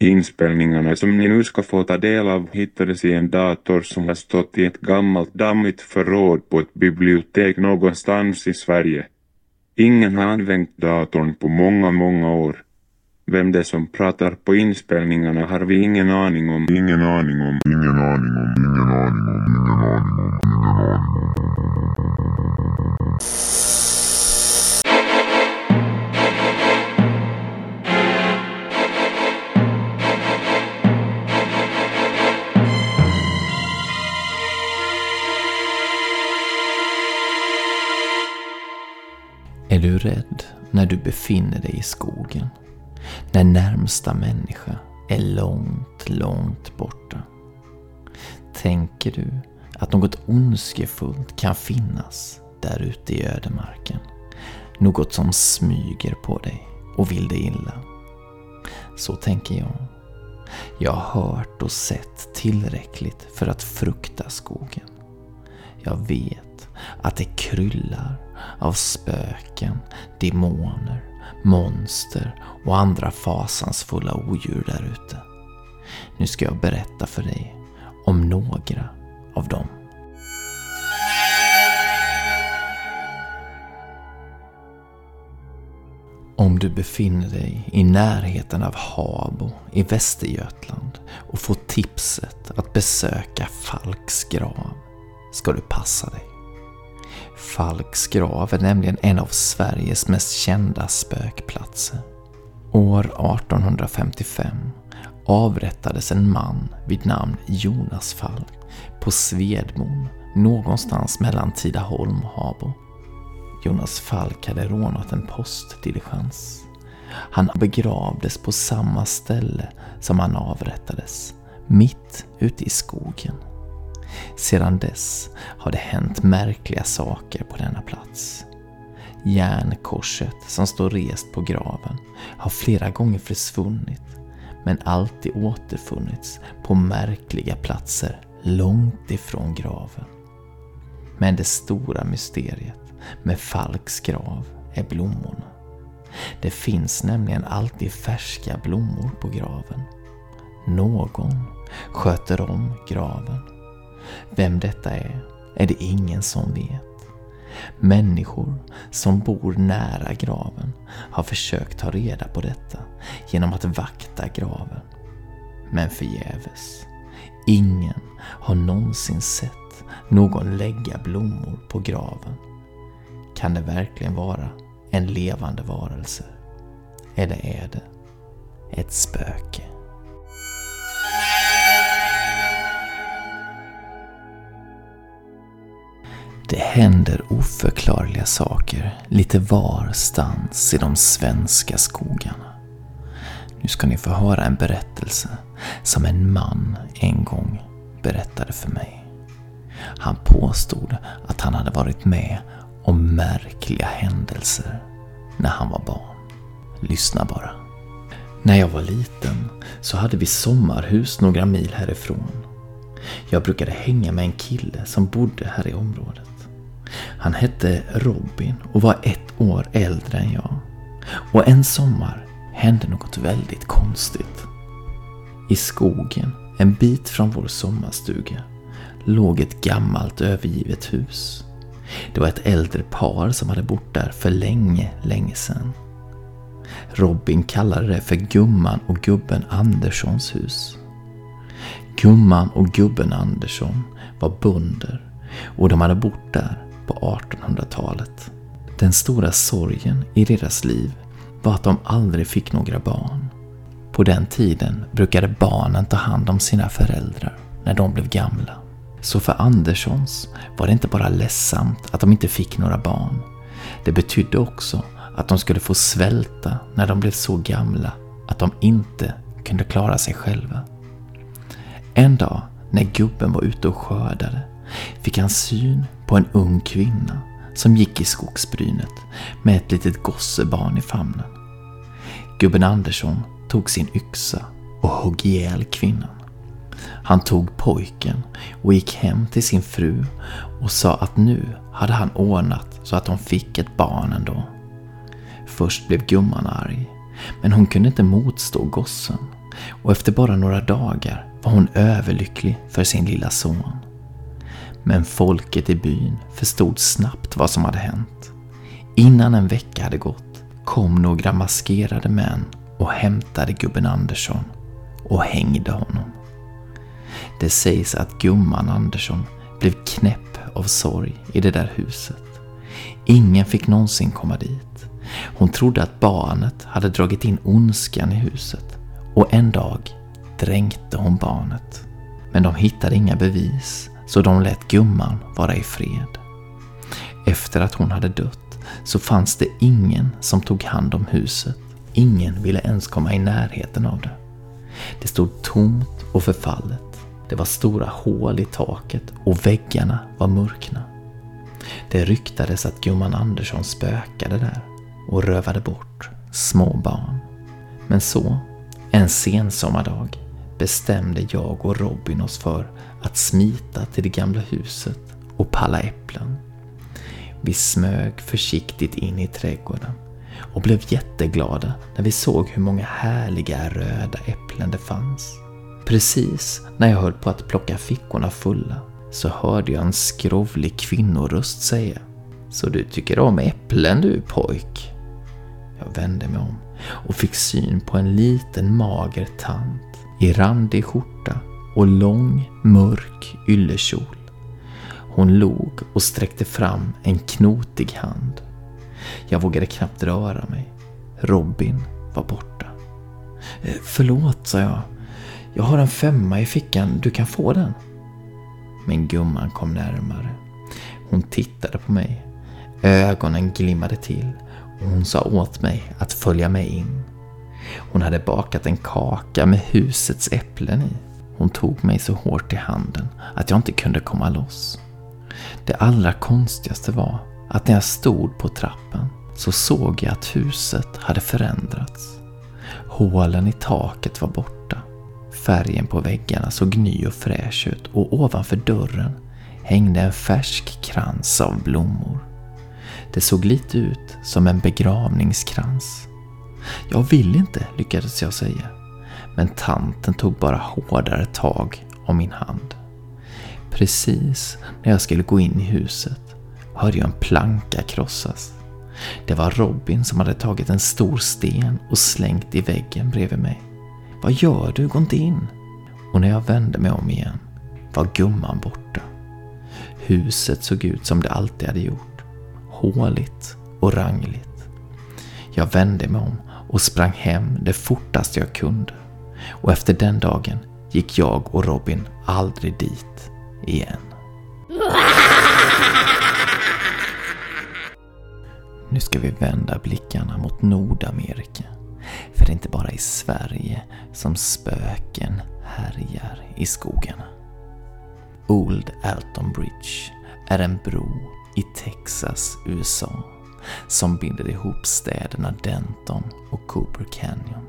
Inspelningarna som ni nu ska få ta del av hittades i en dator som har stått i ett gammalt dammigt förråd på ett bibliotek någonstans i Sverige. Ingen har använt datorn på många, många år. Vem det är som pratar på inspelningarna har vi ingen aning om. Ingen aning om, ingen aning om, ingen aning om, ingen aning om, ingen aning om. Är du rädd när du befinner dig i skogen? När närmsta människa är långt, långt borta? Tänker du att något ondskefullt kan finnas där ute i ödemarken? Något som smyger på dig och vill dig illa? Så tänker jag. Jag har hört och sett tillräckligt för att frukta skogen. Jag vet att det kryllar av spöken, demoner, monster och andra fasansfulla odjur där ute. Nu ska jag berätta för dig om några av dem. Om du befinner dig i närheten av Habo i Västergötland och får tipset att besöka Falks grav ska du passa dig. Falks grav är nämligen en av Sveriges mest kända spökplatser. År 1855 avrättades en man vid namn Jonas Falk på Svedmon någonstans mellan Tidaholm och Habo. Jonas Falk hade rånat en postdiligens. Han begravdes på samma ställe som han avrättades, mitt ute i skogen. Sedan dess har det hänt märkliga saker på denna plats. Järnkorset som står rest på graven har flera gånger försvunnit men alltid återfunnits på märkliga platser långt ifrån graven. Men det stora mysteriet med Falks grav är blommorna. Det finns nämligen alltid färska blommor på graven. Någon sköter om graven. Vem detta är, är det ingen som vet. Människor som bor nära graven har försökt ta reda på detta genom att vakta graven. Men förgäves. Ingen har någonsin sett någon lägga blommor på graven. Kan det verkligen vara en levande varelse? Eller är det ett spöke? Det händer oförklarliga saker lite varstans i de svenska skogarna. Nu ska ni få höra en berättelse som en man en gång berättade för mig. Han påstod att han hade varit med om märkliga händelser när han var barn. Lyssna bara. När jag var liten så hade vi sommarhus några mil härifrån. Jag brukade hänga med en kille som bodde här i området. Han hette Robin och var ett år äldre än jag. Och en sommar hände något väldigt konstigt. I skogen, en bit från vår sommarstuga, låg ett gammalt övergivet hus. Det var ett äldre par som hade bott där för länge, länge sedan. Robin kallade det för Gumman och gubben Anderssons hus. Gumman och gubben Andersson var bönder och de hade bott där på 1800-talet. Den stora sorgen i deras liv var att de aldrig fick några barn. På den tiden brukade barnen ta hand om sina föräldrar när de blev gamla. Så för Anderssons var det inte bara ledsamt att de inte fick några barn. Det betydde också att de skulle få svälta när de blev så gamla att de inte kunde klara sig själva. En dag när gubben var ute och skördade fick han syn på en ung kvinna som gick i skogsbrynet med ett litet gossebarn i famnen. Gubben Andersson tog sin yxa och högg ihjäl kvinnan. Han tog pojken och gick hem till sin fru och sa att nu hade han ordnat så att de fick ett barn ändå. Först blev gumman arg, men hon kunde inte motstå gossen. och efter bara några dagar var hon överlycklig för sin lilla son. Men folket i byn förstod snabbt vad som hade hänt. Innan en vecka hade gått kom några maskerade män och hämtade gubben Andersson och hängde honom. Det sägs att gumman Andersson blev knäpp av sorg i det där huset. Ingen fick någonsin komma dit. Hon trodde att barnet hade dragit in ondskan i huset och en dag dränkte hon barnet. Men de hittade inga bevis så de lät gumman vara i fred. Efter att hon hade dött så fanns det ingen som tog hand om huset. Ingen ville ens komma i närheten av det. Det stod tomt och förfallet. Det var stora hål i taket och väggarna var mörkna. Det ryktades att gumman Andersson spökade där och rövade bort små barn. Men så, en sensommardag, bestämde jag och Robin oss för att smita till det gamla huset och palla äpplen. Vi smög försiktigt in i trädgården och blev jätteglada när vi såg hur många härliga röda äpplen det fanns. Precis när jag höll på att plocka fickorna fulla så hörde jag en skrovlig kvinnoröst säga Så du tycker om äpplen du pojk? Jag vände mig om och fick syn på en liten mager tant i randig skjorta och lång mörk yllekjol. Hon log och sträckte fram en knotig hand. Jag vågade knappt röra mig. Robin var borta. Eh, förlåt, sa jag. Jag har en femma i fickan, du kan få den. Men gumman kom närmare. Hon tittade på mig. Ögonen glimmade till och hon sa åt mig att följa med in. Hon hade bakat en kaka med husets äpplen i. Hon tog mig så hårt i handen att jag inte kunde komma loss. Det allra konstigaste var att när jag stod på trappen så såg jag att huset hade förändrats. Hålen i taket var borta. Färgen på väggarna såg ny och fräsch ut och ovanför dörren hängde en färsk krans av blommor. Det såg lite ut som en begravningskrans. Jag vill inte, lyckades jag säga. Men tanten tog bara hårdare tag om min hand. Precis när jag skulle gå in i huset hörde jag en planka krossas. Det var Robin som hade tagit en stor sten och slängt i väggen bredvid mig. Vad gör du? Gå inte in! Och när jag vände mig om igen var gumman borta. Huset såg ut som det alltid hade gjort. Håligt och rangligt. Jag vände mig om och sprang hem det fortaste jag kunde. Och efter den dagen gick jag och Robin aldrig dit igen. Nu ska vi vända blickarna mot Nordamerika. För det är inte bara i Sverige som spöken härjar i skogarna. Old Alton Bridge är en bro i Texas, USA som binder ihop städerna Denton och Cooper Canyon.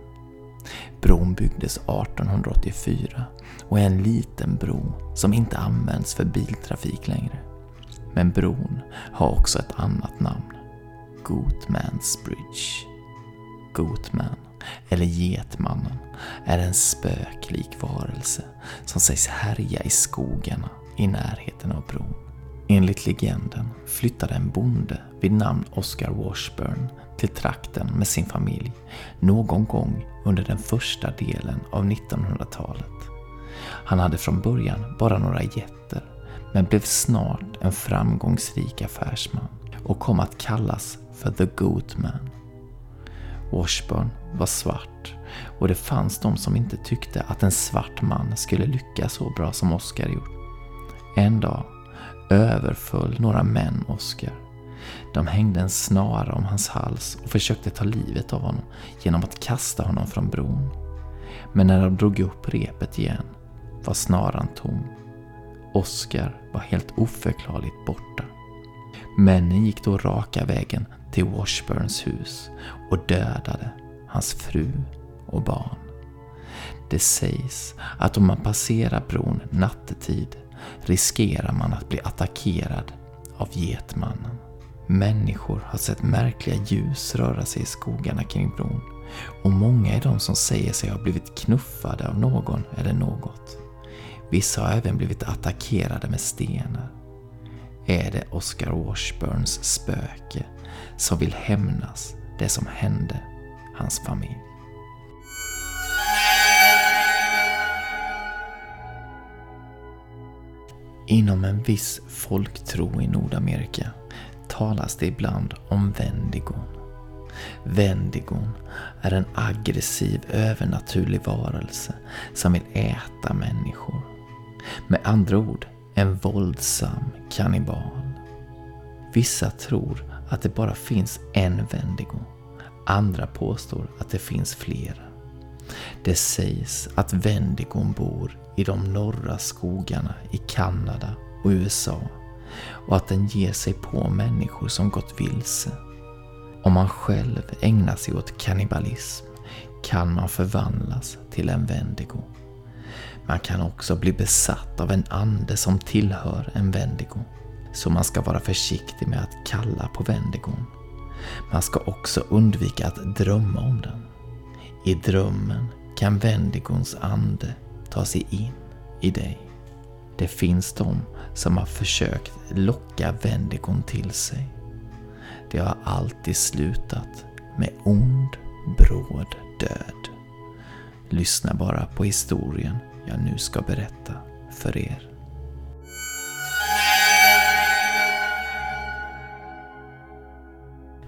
Bron byggdes 1884 och är en liten bro som inte används för biltrafik längre. Men bron har också ett annat namn. Gotmans Bridge. Gotman, eller Getmannen, är en spöklik varelse som sägs härja i skogarna i närheten av bron. Enligt legenden flyttade en bonde vid namn Oscar Washburn till trakten med sin familj någon gång under den första delen av 1900-talet. Han hade från början bara några getter men blev snart en framgångsrik affärsman och kom att kallas för The Goatman. Washburn var svart och det fanns de som inte tyckte att en svart man skulle lyckas så bra som Oscar gjort. En dag överföll några män Oscar. De hängde en snara om hans hals och försökte ta livet av honom genom att kasta honom från bron. Men när de drog upp repet igen var snaran tom. Oscar var helt oförklarligt borta. Männen gick då raka vägen till Washburns hus och dödade hans fru och barn. Det sägs att om man passerar bron nattetid riskerar man att bli attackerad av Getmannen. Människor har sett märkliga ljus röra sig i skogarna kring bron Och många är de som säger sig ha blivit knuffade av någon eller något. Vissa har även blivit attackerade med stenar. Är det Oscar Washburns spöke som vill hämnas det som hände hans familj? Inom en viss folktro i Nordamerika talas det ibland om Wendigon. Wendigon är en aggressiv övernaturlig varelse som vill äta människor. Med andra ord, en våldsam kannibal. Vissa tror att det bara finns en Wendigo. Andra påstår att det finns flera. Det sägs att Wendigon bor i de norra skogarna i Kanada och USA och att den ger sig på människor som gått vilse. Om man själv ägnar sig åt kannibalism kan man förvandlas till en Wendigo. Man kan också bli besatt av en ande som tillhör en Wendigo. Så man ska vara försiktig med att kalla på Wendigon. Man ska också undvika att drömma om den. I drömmen kan Wendigons ande ta sig in i dig. Det finns de som har försökt locka Wendigon till sig. Det har alltid slutat med ond, bråd död. Lyssna bara på historien jag nu ska berätta för er.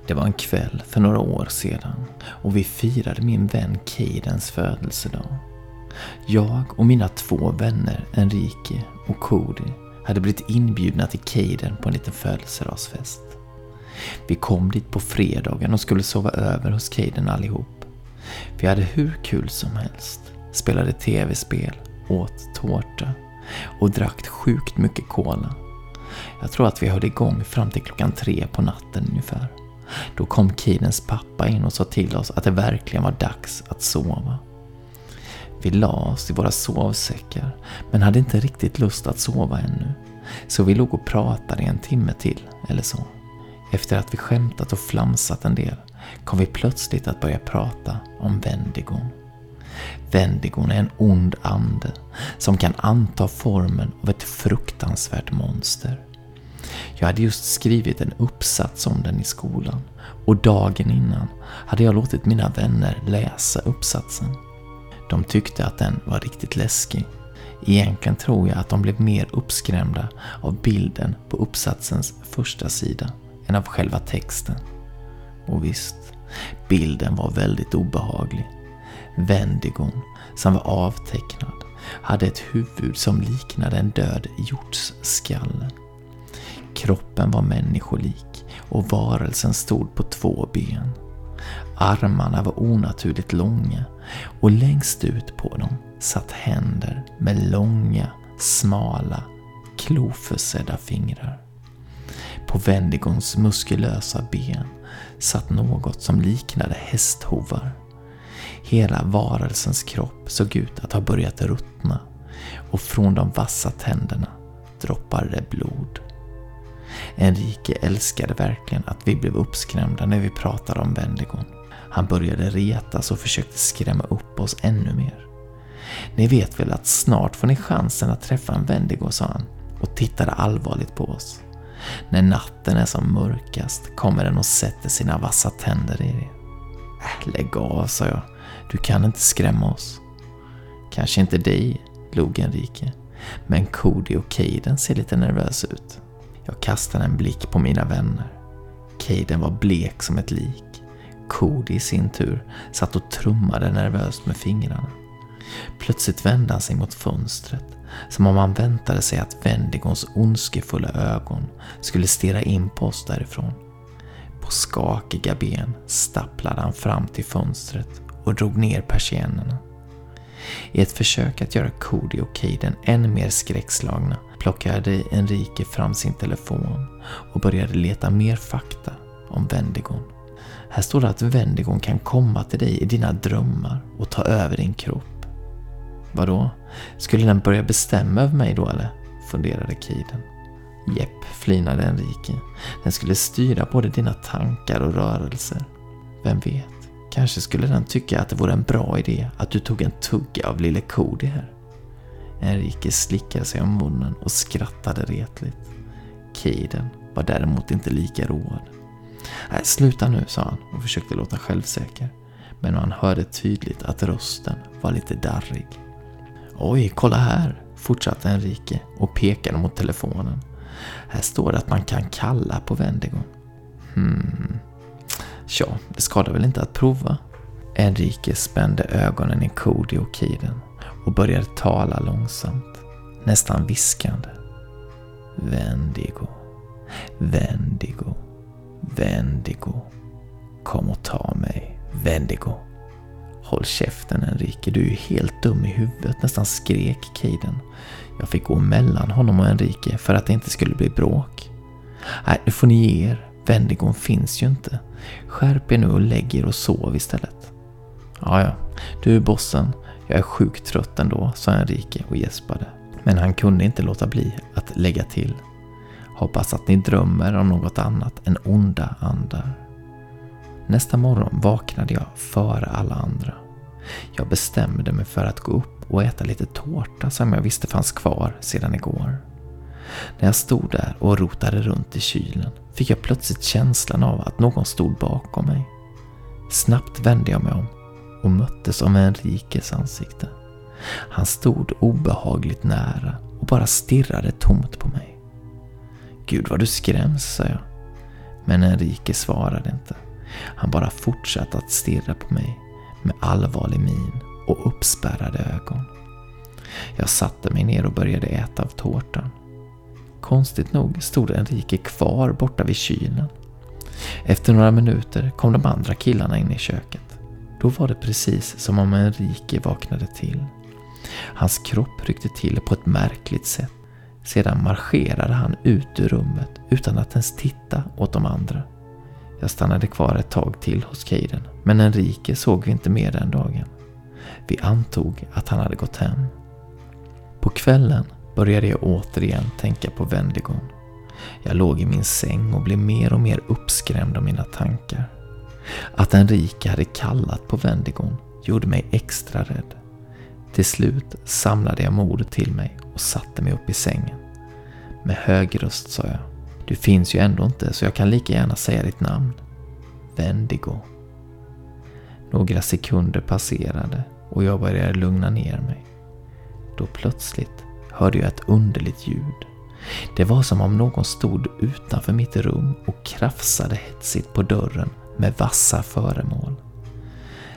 Det var en kväll för några år sedan och vi firade min vän Keidens födelsedag. Jag och mina två vänner Enrique och Cody hade blivit inbjudna till Caden på en liten födelsedagsfest. Vi kom dit på fredagen och skulle sova över hos Caden allihop. Vi hade hur kul som helst, spelade tv-spel, åt tårta och drack sjukt mycket cola. Jag tror att vi höll igång fram till klockan tre på natten ungefär. Då kom Kidens pappa in och sa till oss att det verkligen var dags att sova. Vi la oss i våra sovsäckar men hade inte riktigt lust att sova ännu. Så vi låg och pratade i en timme till eller så. Efter att vi skämtat och flamsat en del kom vi plötsligt att börja prata om Vendigon. Vendigon är en ond ande som kan anta formen av ett fruktansvärt monster. Jag hade just skrivit en uppsats om den i skolan och dagen innan hade jag låtit mina vänner läsa uppsatsen. De tyckte att den var riktigt läskig. Egentligen tror jag att de blev mer uppskrämda av bilden på uppsatsens första sida än av själva texten. Och visst, bilden var väldigt obehaglig. Vendigon, som var avtecknad, hade ett huvud som liknade en död hjortsskalle. Kroppen var människolik och varelsen stod på två ben. Armarna var onaturligt långa och längst ut på dem satt händer med långa, smala, kloförsedda fingrar. På Wendigons muskulösa ben satt något som liknade hästhovar. Hela varelsens kropp såg ut att ha börjat ruttna och från de vassa tänderna droppade det blod. Enrique älskade verkligen att vi blev uppskrämda när vi pratade om Wendigon. Han började retas och försökte skrämma upp oss ännu mer. Ni vet väl att snart får ni chansen att träffa en Wendigo, sa han och tittade allvarligt på oss. När natten är som mörkast kommer den och sätter sina vassa tänder i er. Äh, lägg av, sa jag. Du kan inte skrämma oss. Kanske inte dig, log Enrique. Men Cody och Caden ser lite nervösa ut. Jag kastade en blick på mina vänner. Caden var blek som ett lik. Cody i sin tur satt och trummade nervöst med fingrarna. Plötsligt vände han sig mot fönstret, som om han väntade sig att Wendigons ondskefulla ögon skulle stirra in på oss därifrån. På skakiga ben stapplade han fram till fönstret och drog ner persiennerna. I ett försök att göra Cody och Caden än mer skräckslagna plockade Enrique fram sin telefon och började leta mer fakta om Wendigon. Här står det att Wendigon kan komma till dig i dina drömmar och ta över din kropp. Vadå? Skulle den börja bestämma över mig då eller? Funderade Kiden. Jepp, flinade Enrique. Den skulle styra både dina tankar och rörelser. Vem vet? Kanske skulle den tycka att det vore en bra idé att du tog en tugga av lille Cody här. Enrique slickade sig om munnen och skrattade retligt. Kaden var däremot inte lika road. Nej, sluta nu, sa han och försökte låta självsäker. Men man hörde tydligt att rösten var lite darrig. Oj, kolla här, fortsatte Enrique och pekade mot telefonen. Här står det att man kan kalla på Wendigo. Hmm. Tja, det skadar väl inte att prova? Enrique spände ögonen i Cody och Kiden och började tala långsamt, nästan viskande. ”Vendigo, Vendigo.” Vendigo. Kom och ta mig, Vendigo. Håll käften Enrique, du är ju helt dum i huvudet, nästan skrek Caden. Jag fick gå mellan honom och Enrique för att det inte skulle bli bråk. Nej, nu får ni ge er. Vendigon finns ju inte. Skärp er nu och lägg er och sov istället. Ja, ja, du är bossen. Jag är sjukt trött ändå, sa Enrique och gäspade. Men han kunde inte låta bli att lägga till. Hoppas att ni drömmer om något annat än onda andar. Nästa morgon vaknade jag före alla andra. Jag bestämde mig för att gå upp och äta lite tårta som jag visste fanns kvar sedan igår. När jag stod där och rotade runt i kylen fick jag plötsligt känslan av att någon stod bakom mig. Snabbt vände jag mig om och möttes av Enriques ansikte. Han stod obehagligt nära och bara stirrade tomt på mig. Gud vad du skräms, sa jag. Men Enrique svarade inte. Han bara fortsatte att stirra på mig med allvarlig min och uppspärrade ögon. Jag satte mig ner och började äta av tårtan. Konstigt nog stod Enrique kvar borta vid kylen. Efter några minuter kom de andra killarna in i köket. Då var det precis som om Enrique vaknade till. Hans kropp ryckte till på ett märkligt sätt. Sedan marscherade han ut ur rummet utan att ens titta åt de andra. Jag stannade kvar ett tag till hos Kaden, men Enrique såg vi inte mer den dagen. Vi antog att han hade gått hem. På kvällen började jag återigen tänka på Wendigon. Jag låg i min säng och blev mer och mer uppskrämd av mina tankar. Att Enrique hade kallat på Wendigon gjorde mig extra rädd. Till slut samlade jag modet till mig och satte mig upp i sängen. Med hög röst sa jag. Du finns ju ändå inte så jag kan lika gärna säga ditt namn. Vendigo. Några sekunder passerade och jag började lugna ner mig. Då plötsligt hörde jag ett underligt ljud. Det var som om någon stod utanför mitt rum och krafsade hetsigt på dörren med vassa föremål.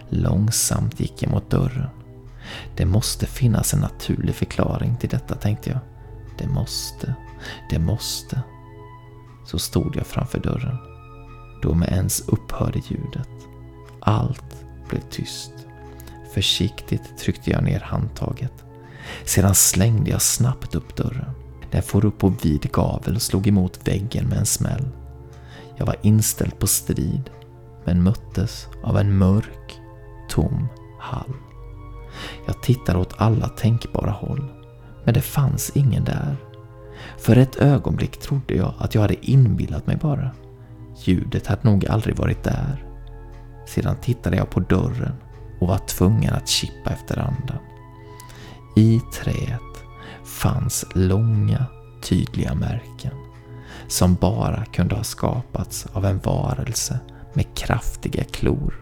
Långsamt gick jag mot dörren. Det måste finnas en naturlig förklaring till detta, tänkte jag. Det måste, det måste. Så stod jag framför dörren. Då med ens upphörde ljudet. Allt blev tyst. Försiktigt tryckte jag ner handtaget. Sedan slängde jag snabbt upp dörren. Den for upp på vid gavel och slog emot väggen med en smäll. Jag var inställd på strid, men möttes av en mörk, tom hall. Jag tittade åt alla tänkbara håll, men det fanns ingen där. För ett ögonblick trodde jag att jag hade inbillat mig bara. Ljudet hade nog aldrig varit där. Sedan tittade jag på dörren och var tvungen att chippa efter andan. I träet fanns långa, tydliga märken som bara kunde ha skapats av en varelse med kraftiga klor.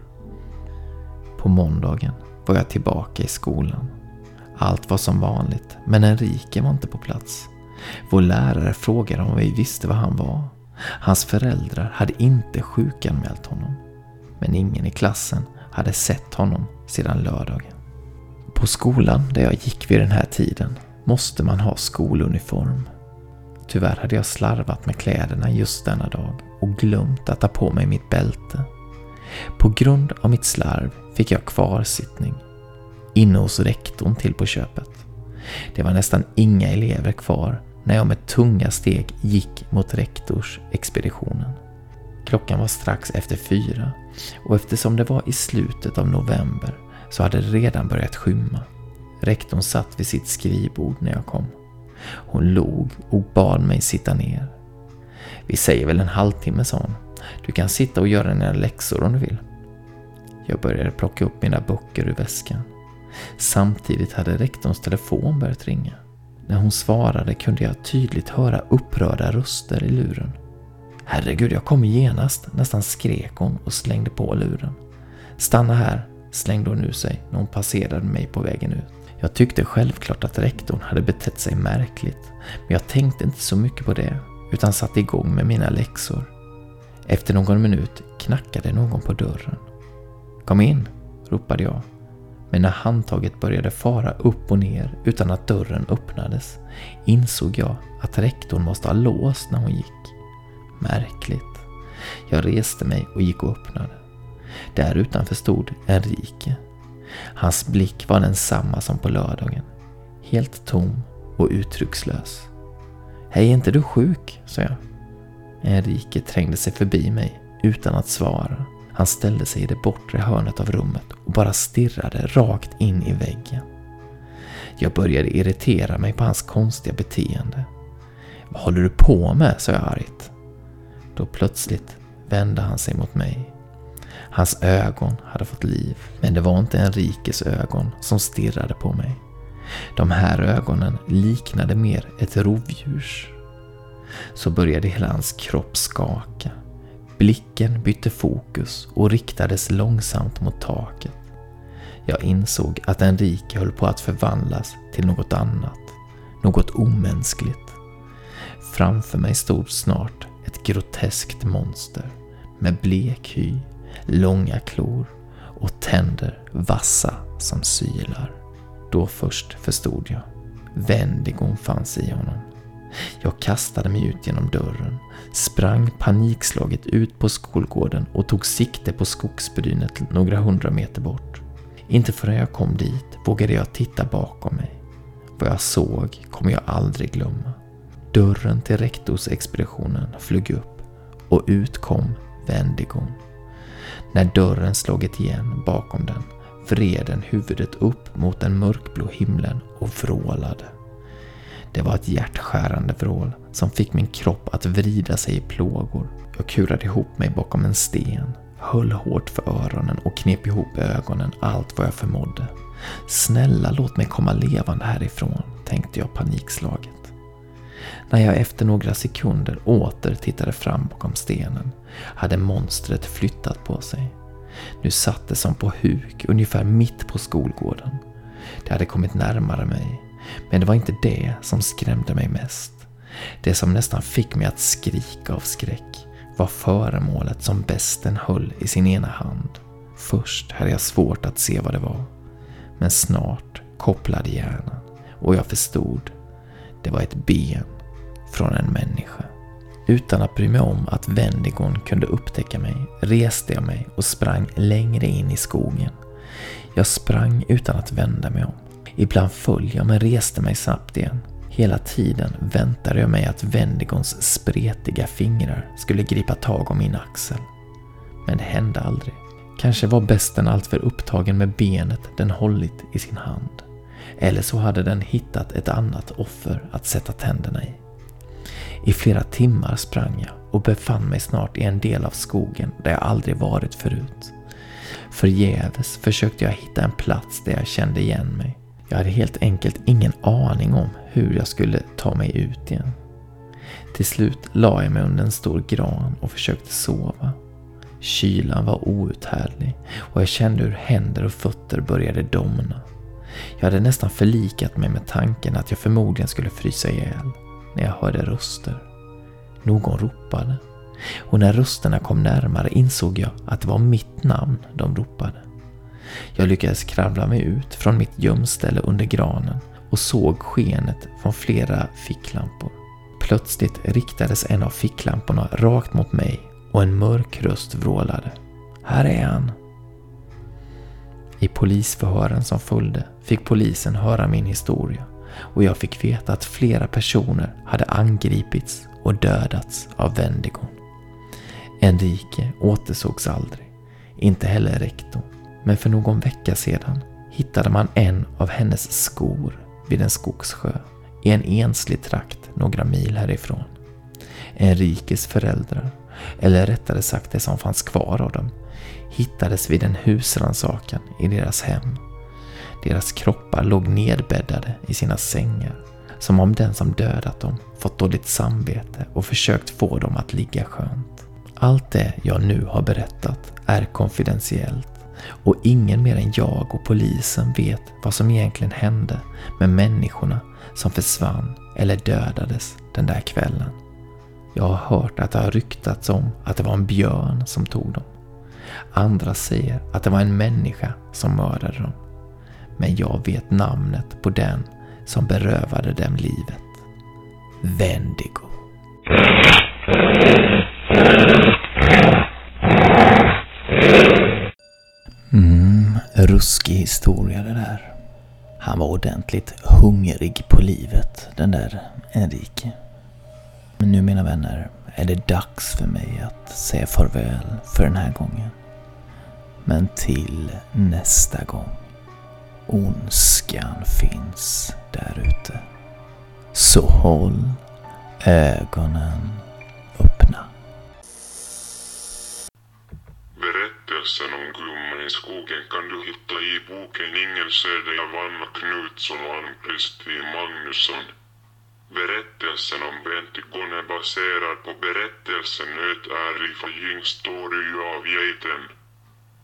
På måndagen var jag tillbaka i skolan. Allt var som vanligt, men Enrique var inte på plats. Vår lärare frågade om vi visste var han var. Hans föräldrar hade inte sjukanmält honom. Men ingen i klassen hade sett honom sedan lördagen. På skolan där jag gick vid den här tiden måste man ha skoluniform. Tyvärr hade jag slarvat med kläderna just denna dag och glömt att ta på mig mitt bälte. På grund av mitt slarv fick jag kvarsittning. Inne hos rektorn till på köpet. Det var nästan inga elever kvar när jag med tunga steg gick mot rektorsexpeditionen. Klockan var strax efter fyra och eftersom det var i slutet av november så hade det redan börjat skymma. Rektorn satt vid sitt skrivbord när jag kom. Hon log och bad mig sitta ner. Vi säger väl en halvtimme, sa hon. Du kan sitta och göra dina läxor om du vill. Jag började plocka upp mina böcker ur väskan. Samtidigt hade rektorns telefon börjat ringa. När hon svarade kunde jag tydligt höra upprörda röster i luren. Herregud, jag kommer genast, nästan skrek hon och slängde på luren. Stanna här, slängde hon ur sig när hon passerade mig på vägen ut. Jag tyckte självklart att rektorn hade betett sig märkligt, men jag tänkte inte så mycket på det, utan satte igång med mina läxor. Efter någon minut knackade någon på dörren. Kom in, ropade jag. Men när handtaget började fara upp och ner utan att dörren öppnades insåg jag att rektorn måste ha låst när hon gick. Märkligt. Jag reste mig och gick och öppnade. Där utanför stod Enrique. Hans blick var densamma som på lördagen. Helt tom och uttryckslös. Hej, är inte du sjuk? sa jag. Enrique trängde sig förbi mig utan att svara. Han ställde sig i det bortre hörnet av rummet och bara stirrade rakt in i väggen. Jag började irritera mig på hans konstiga beteende. Vad håller du på med? sa jag argt. Då plötsligt vände han sig mot mig. Hans ögon hade fått liv, men det var inte Enrikes ögon som stirrade på mig. De här ögonen liknade mer ett rovdjurs. Så började hela hans kropp skaka. Blicken bytte fokus och riktades långsamt mot taket. Jag insåg att Enrique höll på att förvandlas till något annat. Något omänskligt. Framför mig stod snart ett groteskt monster med blek hy, långa klor och tänder vassa som sylar. Då först förstod jag. Vändigon fanns i honom. Jag kastade mig ut genom dörren, sprang panikslaget ut på skolgården och tog sikte på skogsbrynet några hundra meter bort. Inte förrän jag kom dit vågade jag titta bakom mig. Vad jag såg kommer jag aldrig glömma. Dörren till rektorsexpeditionen flög upp och ut kom Wendigon. När dörren slagit igen bakom den vred den huvudet upp mot den mörkblå himlen och vrålade. Det var ett hjärtskärande vrål som fick min kropp att vrida sig i plågor. Jag kurade ihop mig bakom en sten, höll hårt för öronen och knep ihop ögonen allt vad jag förmådde. Snälla låt mig komma levande härifrån, tänkte jag panikslaget. När jag efter några sekunder åter tittade fram bakom stenen hade monstret flyttat på sig. Nu satt det som på huk ungefär mitt på skolgården. Det hade kommit närmare mig, men det var inte det som skrämde mig mest. Det som nästan fick mig att skrika av skräck var föremålet som besten höll i sin ena hand. Först hade jag svårt att se vad det var, men snart kopplade hjärnan och jag förstod. Det var ett ben från en människa. Utan att bry mig om att Wendigon kunde upptäcka mig reste jag mig och sprang längre in i skogen. Jag sprang utan att vända mig om. Ibland föll jag men reste mig snabbt igen. Hela tiden väntade jag mig att Wendigons spretiga fingrar skulle gripa tag om min axel. Men det hände aldrig. Kanske var besten alltför upptagen med benet den hållit i sin hand. Eller så hade den hittat ett annat offer att sätta tänderna i. I flera timmar sprang jag och befann mig snart i en del av skogen där jag aldrig varit förut. Förgäves försökte jag hitta en plats där jag kände igen mig. Jag hade helt enkelt ingen aning om hur jag skulle ta mig ut igen. Till slut la jag mig under en stor gran och försökte sova. Kylan var outhärdlig och jag kände hur händer och fötter började domna. Jag hade nästan förlikat mig med tanken att jag förmodligen skulle frysa ihjäl när jag hörde röster. Någon ropade. Och när rösterna kom närmare insåg jag att det var mitt namn de ropade. Jag lyckades kravla mig ut från mitt gömställe under granen och såg skenet från flera ficklampor. Plötsligt riktades en av ficklamporna rakt mot mig och en mörk röst vrålade. Här är han! I polisförhören som följde fick polisen höra min historia och jag fick veta att flera personer hade angripits och dödats av Wendigon. Enrique återsågs aldrig, inte heller rektorn. Men för någon vecka sedan hittade man en av hennes skor vid en skogssjö i en enslig trakt några mil härifrån. Enriques föräldrar, eller rättare sagt det som fanns kvar av dem, hittades vid en husrannsakan i deras hem. Deras kroppar låg nedbäddade i sina sängar, som om den som dödat dem fått dåligt samvete och försökt få dem att ligga skönt. Allt det jag nu har berättat är konfidentiellt och ingen mer än jag och polisen vet vad som egentligen hände med människorna som försvann eller dödades den där kvällen. Jag har hört att det har ryktats om att det var en björn som tog dem. Andra säger att det var en människa som mördade dem. Men jag vet namnet på den som berövade dem livet. Vendigo. Mm, ruskig historia det där. Han var ordentligt hungrig på livet, den där Enrique. Men nu mina vänner är det dags för mig att säga farväl för den här gången. Men till nästa gång. Ondskan finns där ute. Så håll ögonen Berättelsen om gumman i skogen kan du hitta i boken Ingen ser dig av Anna Knutsson och Ann-Kristin Magnusson. Berättelsen om Bentikon är baserad på berättelsen Nöt är i Fajing Story av geiten.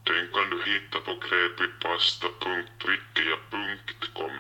Den kan du hitta på creepypasta.trickia.com